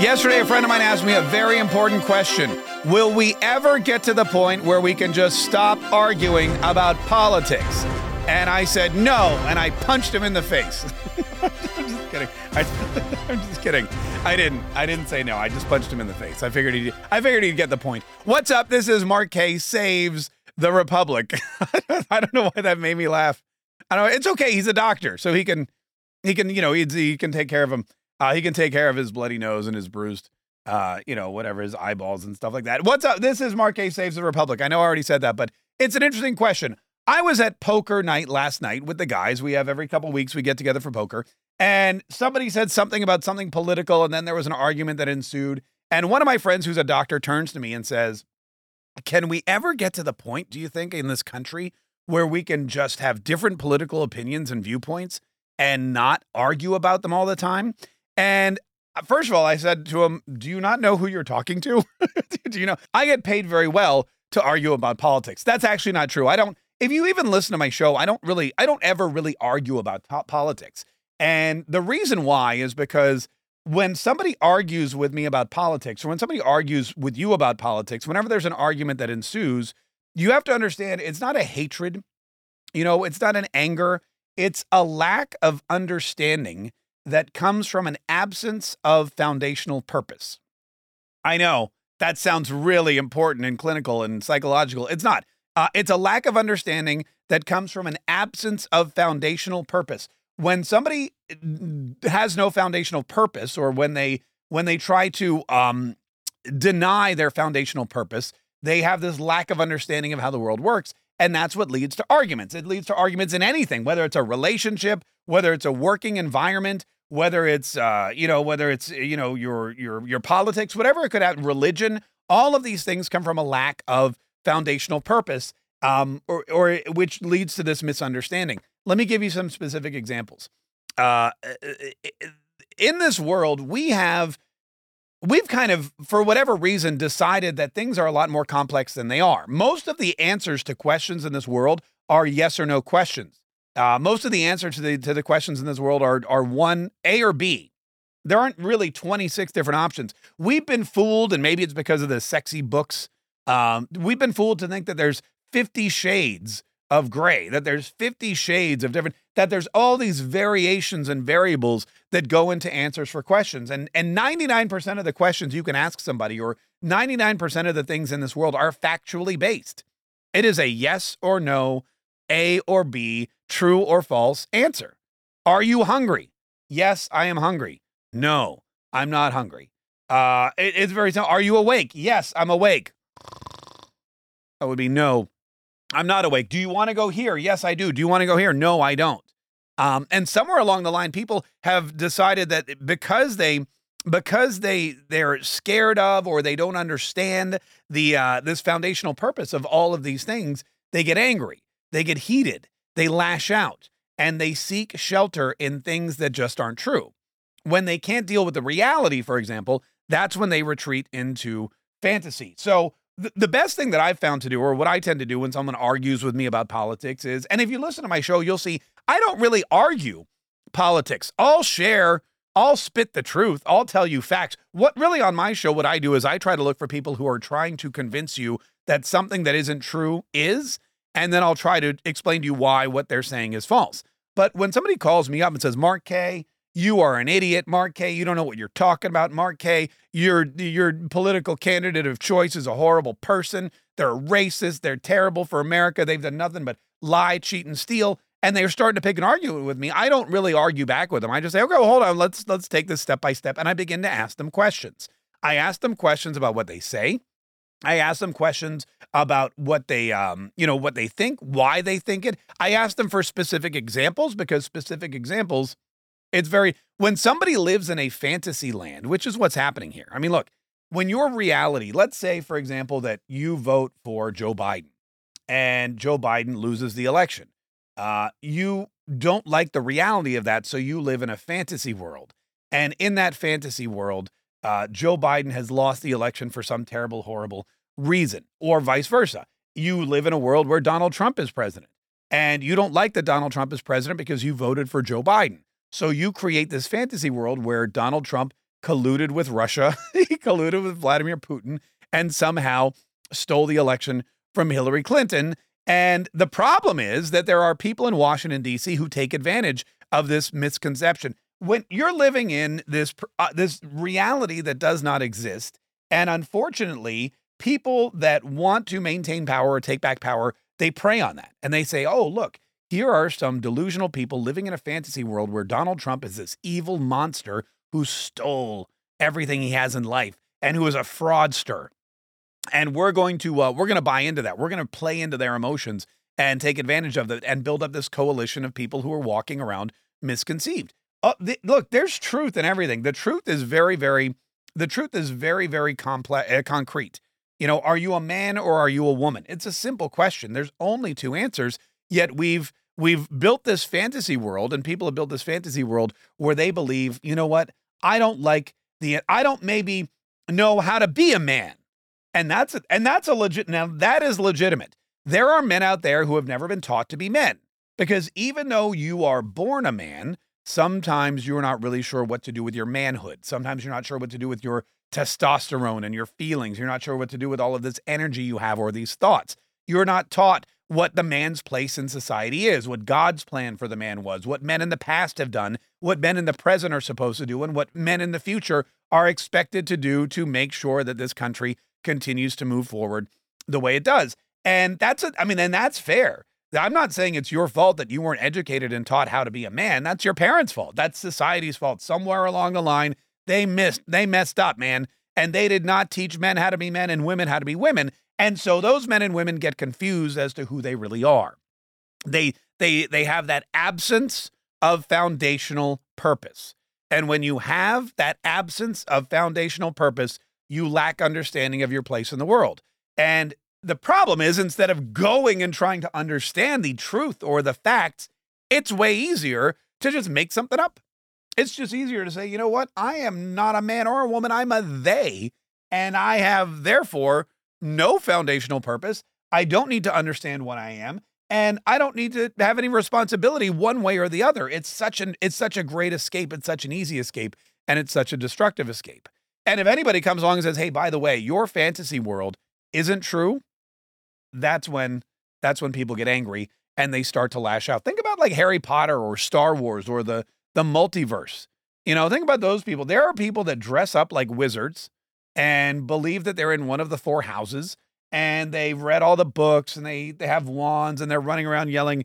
Yesterday, a friend of mine asked me a very important question Will we ever get to the point where we can just stop arguing about politics? And I said no, and I punched him in the face. I'm just kidding. I, am just kidding. I didn't. I didn't say no. I just punched him in the face. I figured he. I figured he'd get the point. What's up? This is Mark Kaye saves the Republic. I don't know why that made me laugh. I don't. It's okay. He's a doctor, so he can. He can. You know. He, he can take care of him. Uh, he can take care of his bloody nose and his bruised, uh, you know, whatever, his eyeballs and stuff like that. What's up? This is Mark Kaye Saves the Republic. I know I already said that, but it's an interesting question. I was at poker night last night with the guys. We have every couple weeks we get together for poker. And somebody said something about something political, and then there was an argument that ensued. And one of my friends, who's a doctor, turns to me and says, Can we ever get to the point, do you think, in this country where we can just have different political opinions and viewpoints and not argue about them all the time? And uh, first of all, I said to him, Do you not know who you're talking to? Do you know? I get paid very well to argue about politics. That's actually not true. I don't, if you even listen to my show, I don't really, I don't ever really argue about politics. And the reason why is because when somebody argues with me about politics, or when somebody argues with you about politics, whenever there's an argument that ensues, you have to understand it's not a hatred, you know, it's not an anger, it's a lack of understanding that comes from an absence of foundational purpose. I know that sounds really important and clinical and psychological. It's not. Uh, it's a lack of understanding that comes from an absence of foundational purpose. When somebody uh, has no foundational purpose, or when they when they try to um, deny their foundational purpose, they have this lack of understanding of how the world works, and that's what leads to arguments. It leads to arguments in anything, whether it's a relationship, whether it's a working environment, whether it's uh, you know whether it's you know your your your politics whatever it could have religion all of these things come from a lack of foundational purpose um, or, or which leads to this misunderstanding. Let me give you some specific examples. Uh, in this world we have we've kind of for whatever reason decided that things are a lot more complex than they are. Most of the answers to questions in this world are yes or no questions uh, most of the answers to the to the questions in this world are are one A or B. There aren't really 26 different options. We've been fooled, and maybe it's because of the sexy books. Um, we've been fooled to think that there's 50 shades of gray, that there's 50 shades of different, that there's all these variations and variables that go into answers for questions. And and 99% of the questions you can ask somebody, or 99% of the things in this world are factually based. It is a yes or no a or B, true or false answer. Are you hungry? Yes, I am hungry. No, I'm not hungry. Uh, it, it's very simple. Are you awake? Yes, I'm awake. That would be no, I'm not awake. Do you want to go here? Yes, I do. Do you want to go here? No, I don't. Um, and somewhere along the line, people have decided that because they because they they're scared of or they don't understand the uh, this foundational purpose of all of these things, they get angry. They get heated, they lash out, and they seek shelter in things that just aren't true. When they can't deal with the reality, for example, that's when they retreat into fantasy. So, the best thing that I've found to do, or what I tend to do when someone argues with me about politics, is, and if you listen to my show, you'll see I don't really argue politics. I'll share, I'll spit the truth, I'll tell you facts. What really on my show, what I do is I try to look for people who are trying to convince you that something that isn't true is, and then I'll try to explain to you why what they're saying is false. But when somebody calls me up and says, Mark Kaye, you are an idiot, Mark Kaye. You don't know what you're talking about, Mark Kaye. Your your political candidate of choice is a horrible person. They're racist. They're terrible for America. They've done nothing but lie, cheat, and steal. And they're starting to pick an argument with me. I don't really argue back with them. I just say, okay, well, hold on, let's let's take this step by step. And I begin to ask them questions. I ask them questions about what they say. I ask them questions about what they, um, you know, what they think, why they think it. I ask them for specific examples because specific examples, it's very, when somebody lives in a fantasy land, which is what's happening here. I mean, look, when your reality, let's say, for example, that you vote for Joe Biden and Joe Biden loses the election, uh, you don't like the reality of that. So you live in a fantasy world. And in that fantasy world, uh, Joe Biden has lost the election for some terrible, horrible reason, or vice versa. You live in a world where Donald Trump is president, and you don't like that Donald Trump is president because you voted for Joe Biden. So you create this fantasy world where Donald Trump colluded with Russia, he colluded with Vladimir Putin, and somehow stole the election from Hillary Clinton. And the problem is that there are people in Washington, D.C., who take advantage of this misconception. When you're living in this, uh, this reality that does not exist, and unfortunately, people that want to maintain power or take back power, they prey on that. And they say, oh, look, here are some delusional people living in a fantasy world where Donald Trump is this evil monster who stole everything he has in life and who is a fraudster. And we're going to uh, we're going to buy into that. We're going to play into their emotions and take advantage of it and build up this coalition of people who are walking around misconceived. Uh, the, look, there's truth in everything. The truth is very, very, the truth is very, very complex, uh, concrete. You know, are you a man or are you a woman? It's a simple question. There's only two answers. Yet we've we've built this fantasy world, and people have built this fantasy world where they believe, you know what? I don't like the. I don't maybe know how to be a man, and that's and that's a legit. Now that is legitimate. There are men out there who have never been taught to be men. Because even though you are born a man, sometimes you're not really sure what to do with your manhood. Sometimes you're not sure what to do with your testosterone and your feelings. You're not sure what to do with all of this energy you have or these thoughts. You're not taught what the man's place in society is, what God's plan for the man was, what men in the past have done, what men in the present are supposed to do, and what men in the future are expected to do to make sure that this country continues to move forward the way it does. And that's, a, I mean, and that's fair. I'm not saying it's your fault that you weren't educated and taught how to be a man. That's your parents' fault. That's society's fault. Somewhere along the line, they missed, they messed up, man. And they did not teach men how to be men and women how to be women. And so those men and women get confused as to who they really are. They they they have that absence of foundational purpose. And when you have that absence of foundational purpose, you lack understanding of your place in the world. And the problem is instead of going and trying to understand the truth or the facts, it's way easier to just make something up. It's just easier to say, you know what? I am not a man or a woman. I'm a they. And I have, therefore, no foundational purpose. I don't need to understand what I am. And I don't need to have any responsibility one way or the other. It's such an it's such a great escape. It's such an easy escape. And it's such a destructive escape. And if anybody comes along and says, hey, by the way, your fantasy world isn't true, that's when that's when people get angry and they start to lash out. Think about like Harry Potter or Star Wars or the the multiverse. You know, think about those people. There are people that dress up like wizards and believe that they're in one of the four houses and they've read all the books and they they have wands and they're running around yelling,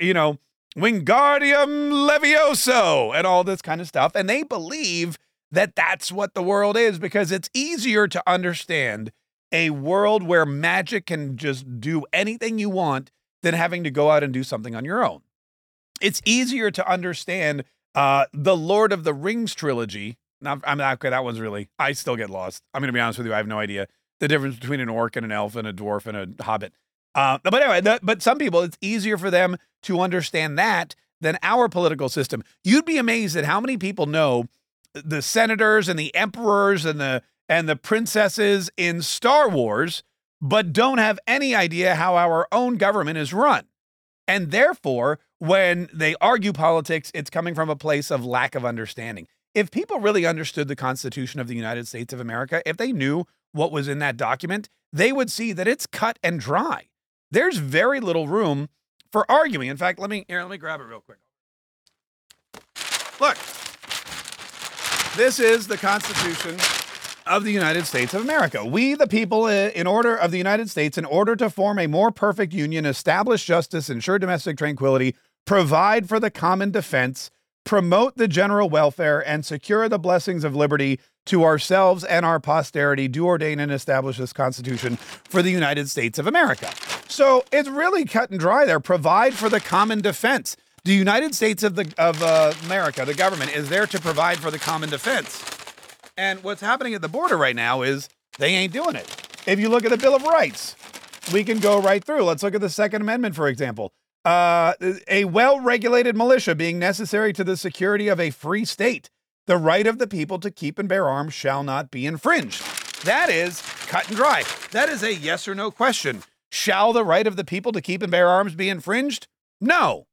you know, Wingardium Leviosa and all this kind of stuff and they believe that that's what the world is because it's easier to understand a world where magic can just do anything you want than having to go out and do something on your own. It's easier to understand uh, the Lord of the Rings trilogy. Now, I'm not okay. That one's really. I still get lost. I'm going to be honest with you. I have no idea the difference between an orc and an elf and a dwarf and a hobbit. Uh, but anyway, the, but some people, it's easier for them to understand that than our political system. You'd be amazed at how many people know the senators and the emperors and the and the princesses in Star Wars, but don't have any idea how our own government is run. And therefore, when they argue politics, it's coming from a place of lack of understanding. If people really understood the Constitution of the United States of America, if they knew what was in that document, they would see that it's cut and dry. There's very little room for arguing. In fact, let me here, let me grab it real quick. Look. This is the Constitution of the United States of America. We, the people, in order of the United States, in order to form a more perfect union, establish justice, ensure domestic tranquility, provide for the common defense, promote the general welfare, and secure the blessings of liberty to ourselves and our posterity, do ordain and establish this Constitution for the United States of America. So it's really cut and dry there. Provide for the common defense. The United States of the of uh, America, the government, is there to provide for the common defense. And what's happening at the border right now is they ain't doing it. If you look at the Bill of Rights, we can go right through. Let's look at the Second Amendment, for example. Uh, a well regulated militia being necessary to the security of a free state. The right of the people to keep and bear arms shall not be infringed. That is cut and dry. That is a yes or no question. Shall the right of the people to keep and bear arms be infringed? No.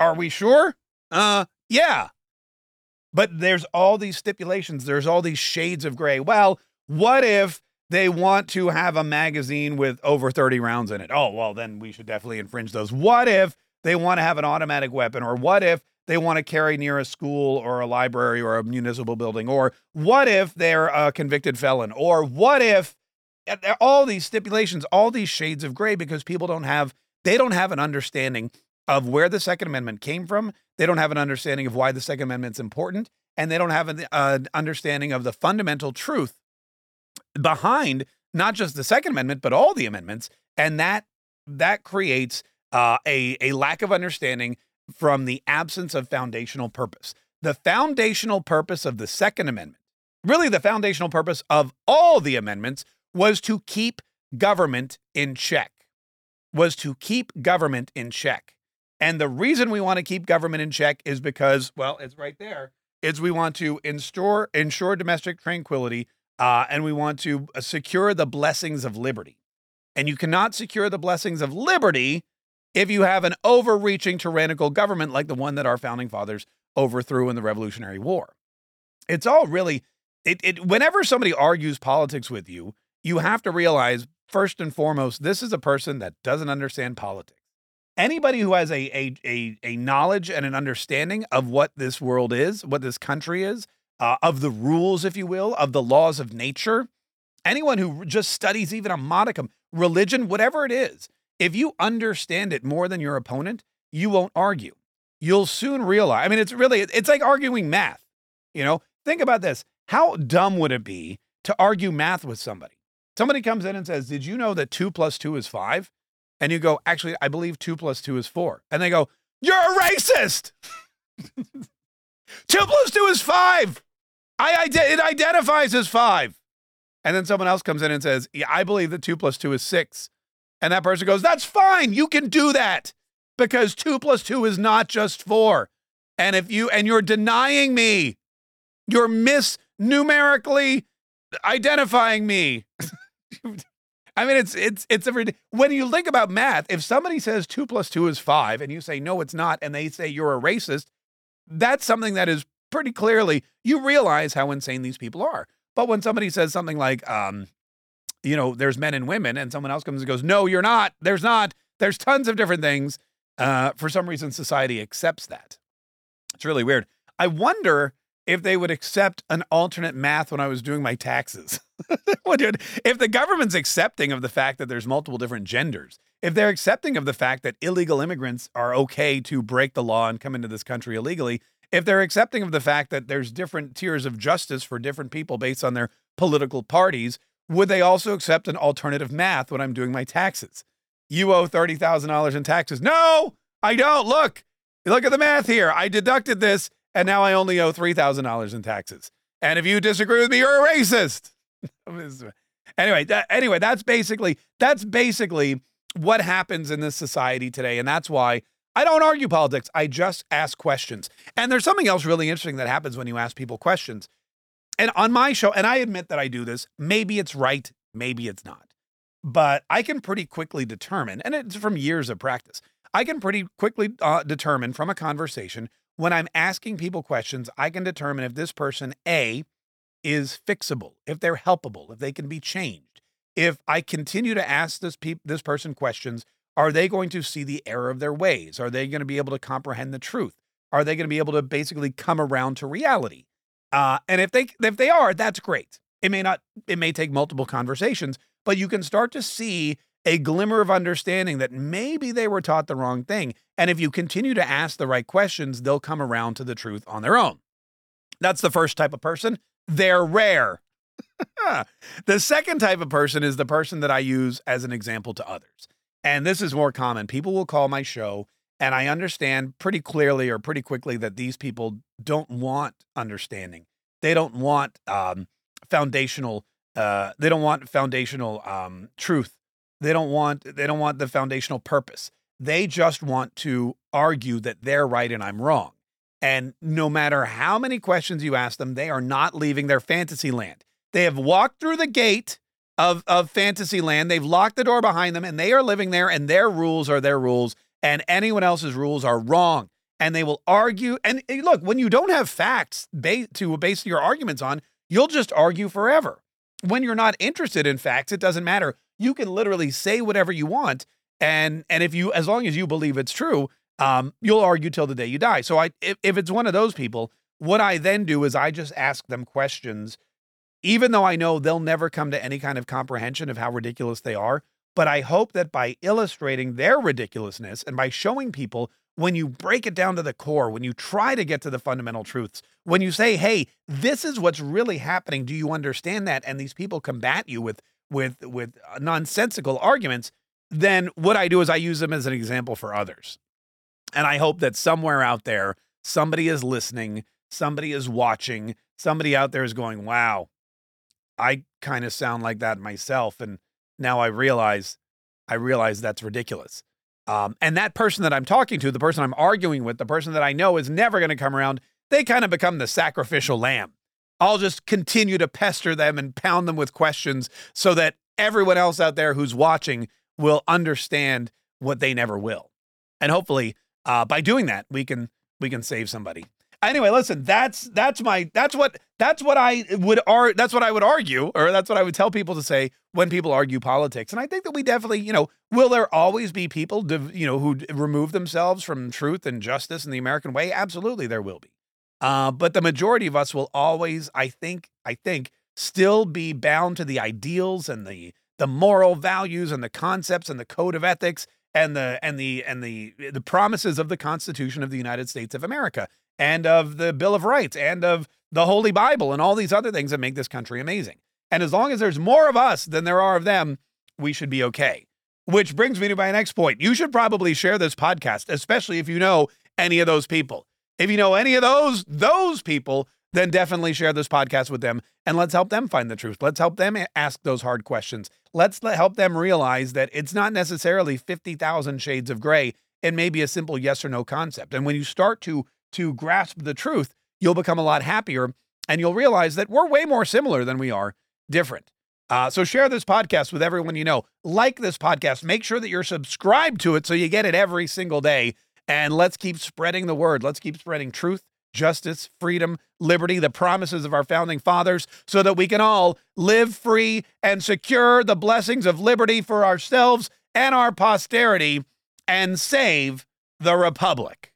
Are we sure? Uh, yeah. But there's all these stipulations, there's all these shades of gray. Well, what if they want to have a magazine with over 30 rounds in it? Oh, well, then we should definitely infringe those. What if they want to have an automatic weapon? Or what if they want to carry near a school or a library or a municipal building? Or what if they're a convicted felon? Or what if all these stipulations, all these shades of gray because people don't have they don't have an understanding of where the Second Amendment came from. They don't have an understanding of why the Second Amendment's important, and they don't have an uh, understanding of the fundamental truth behind not just the Second Amendment but all the amendments, and that that creates uh, a a lack of understanding from the absence of foundational purpose. The foundational purpose of the Second Amendment, really the foundational purpose of all the amendments, was to keep government in check. Was to keep government in check. And the reason we want to keep government in check is because, well, it's right there. Is we want to ensure ensure domestic tranquility, uh, and we want to uh, secure the blessings of liberty. And you cannot secure the blessings of liberty if you have an overreaching tyrannical government like the one that our founding fathers overthrew in the Revolutionary War. It's all really it, it whenever somebody argues politics with you, you have to realize first and foremost, this is a person that doesn't understand politics. Anybody who has a, a, a, a knowledge and an understanding of what this world is, what this country is, uh, of the rules, if you will, of the laws of nature, anyone who just studies even a modicum, religion, whatever it is, if you understand it more than your opponent, you won't argue. You'll soon realize. I mean, it's really, it's like arguing math. You know, think about this. How dumb would it be to argue math with somebody? Somebody comes in and says, Did you know that two plus two is five? And you go, Actually, I believe two plus two is four. And they go, You're a racist. two plus two is five. I it identifies as five. And then someone else comes in and says, Yeah, I believe that two plus two is six. And that person goes, That's fine. You can do that because two plus two is not just four. And if you, and you're denying me, you're mis numerically identifying me. I mean, it's it's it's every when you think about math. If somebody says two plus two is five, and you say no, it's not, and they say you're a racist, that's something that is pretty clearly you realize how insane these people are. But when somebody says something like, um, you know, there's men and women, and someone else comes and goes, no, you're not. There's not. There's tons of different things. Uh, for some reason, society accepts that. It's really weird. I wonder if they would accept an alternate math when I was doing my taxes. if the government's accepting of the fact that there's multiple different genders, if they're accepting of the fact that illegal immigrants are okay to break the law and come into this country illegally, if they're accepting of the fact that there's different tiers of justice for different people based on their political parties, would they also accept an alternative math when I'm doing my taxes? You owe $30,000 in taxes. No, I don't. Look, look at the math here. I deducted this and now I only owe $3,000 in taxes. And if you disagree with me, you're a racist. anyway, that, anyway, that's basically that's basically what happens in this society today and that's why I don't argue politics. I just ask questions. And there's something else really interesting that happens when you ask people questions. And on my show, and I admit that I do this, maybe it's right, maybe it's not. But I can pretty quickly determine, and it's from years of practice, I can pretty quickly uh, determine from a conversation when I'm asking people questions, I can determine if this person, A, is fixable, if they're helpable, if they can be changed. If I continue to ask this, pe- this person questions, are they going to see the error of their ways? Are they going to be able to comprehend the truth? Are they going to be able to basically come around to reality? Uh, and if they if they are, that's great. It may not. It may take multiple conversations, but you can start to see a glimmer of understanding that maybe they were taught the wrong thing. And if you continue to ask the right questions, they'll come around to the truth on their own. That's the first type of person. They're rare. the second type of person is the person that I use as an example to others. And this is more common. People will call my show, and I understand pretty clearly or pretty quickly that these people don't want understanding. They don't want um, foundational. Uh, they don't want foundational um, truth they don't want they don't want the foundational purpose. They just want to argue that they're right and I'm wrong. And no matter how many questions you ask them, they are not leaving their fantasy land. They have walked through the gate of, of fantasy land. They've locked the door behind them and they are living there and their rules are their rules and anyone else's rules are wrong. and they will argue. And look, when you don't have facts ba- to base your arguments on, you'll just argue forever. When you're not interested in facts, it doesn't matter. You can literally say whatever you want, and and if you, as long as you believe it's true, um, you'll argue till the day you die. So I, if, if it's one of those people, what I then do is I just ask them questions, even though I know they'll never come to any kind of comprehension of how ridiculous they are. But I hope that by illustrating their ridiculousness and by showing people when you break it down to the core, when you try to get to the fundamental truths, when you say, "Hey, this is what's really happening. Do you understand that?" and these people combat you with with with nonsensical arguments, then what I do is I use them as an example for others. And I hope that somewhere out there somebody is listening, somebody is watching, somebody out there is going, "Wow, I kind of sound like that myself." And now I realize I realize that's ridiculous. Um, and that person that I'm talking to, the person I'm arguing with, the person that I know is never going to come around, they kind of become the sacrificial lamb. I'll just continue to pester them and pound them with questions so that everyone else out there who's watching will understand what they never will. And hopefully, uh, by doing that, we can we can save somebody anyway, listen, that's that's my that's what that's what I would ar- that's what I would argue, or that's what I would tell people to say when people argue politics. And I think that we definitely, you know, will there always be people, to, you know, who remove themselves from truth and justice in the American way? Absolutely, there will be. Uh, but the majority of us will always, I think, I think, still be bound to the ideals and the the moral values and the concepts and the code of ethics and the and the and the the promises of the Constitution of the United States of America and of the Bill of Rights and of the Holy Bible and all these other things that make this country amazing. And as long as there's more of us than there are of them, we should be okay. Which brings me to my next point. You should probably share this podcast, especially if you know any of those people. If you know any of those those people, then definitely share this podcast with them and let's help them find the truth. Let's help them ask those hard questions. Let's help them realize that it's not necessarily 50,000 shades of gray. It may be a simple yes or no concept. And when you start to to grasp the truth, you'll become a lot happier and you'll realize that we're way more similar than we are different. Uh, so share this podcast with everyone you know. Like this podcast. Make sure that you're subscribed to it so you get it every single day. And let's keep spreading the word. Let's keep spreading truth, justice, freedom, liberty, the promises of our founding fathers, so that we can all live free and secure the blessings of liberty for ourselves and our posterity and save the republic.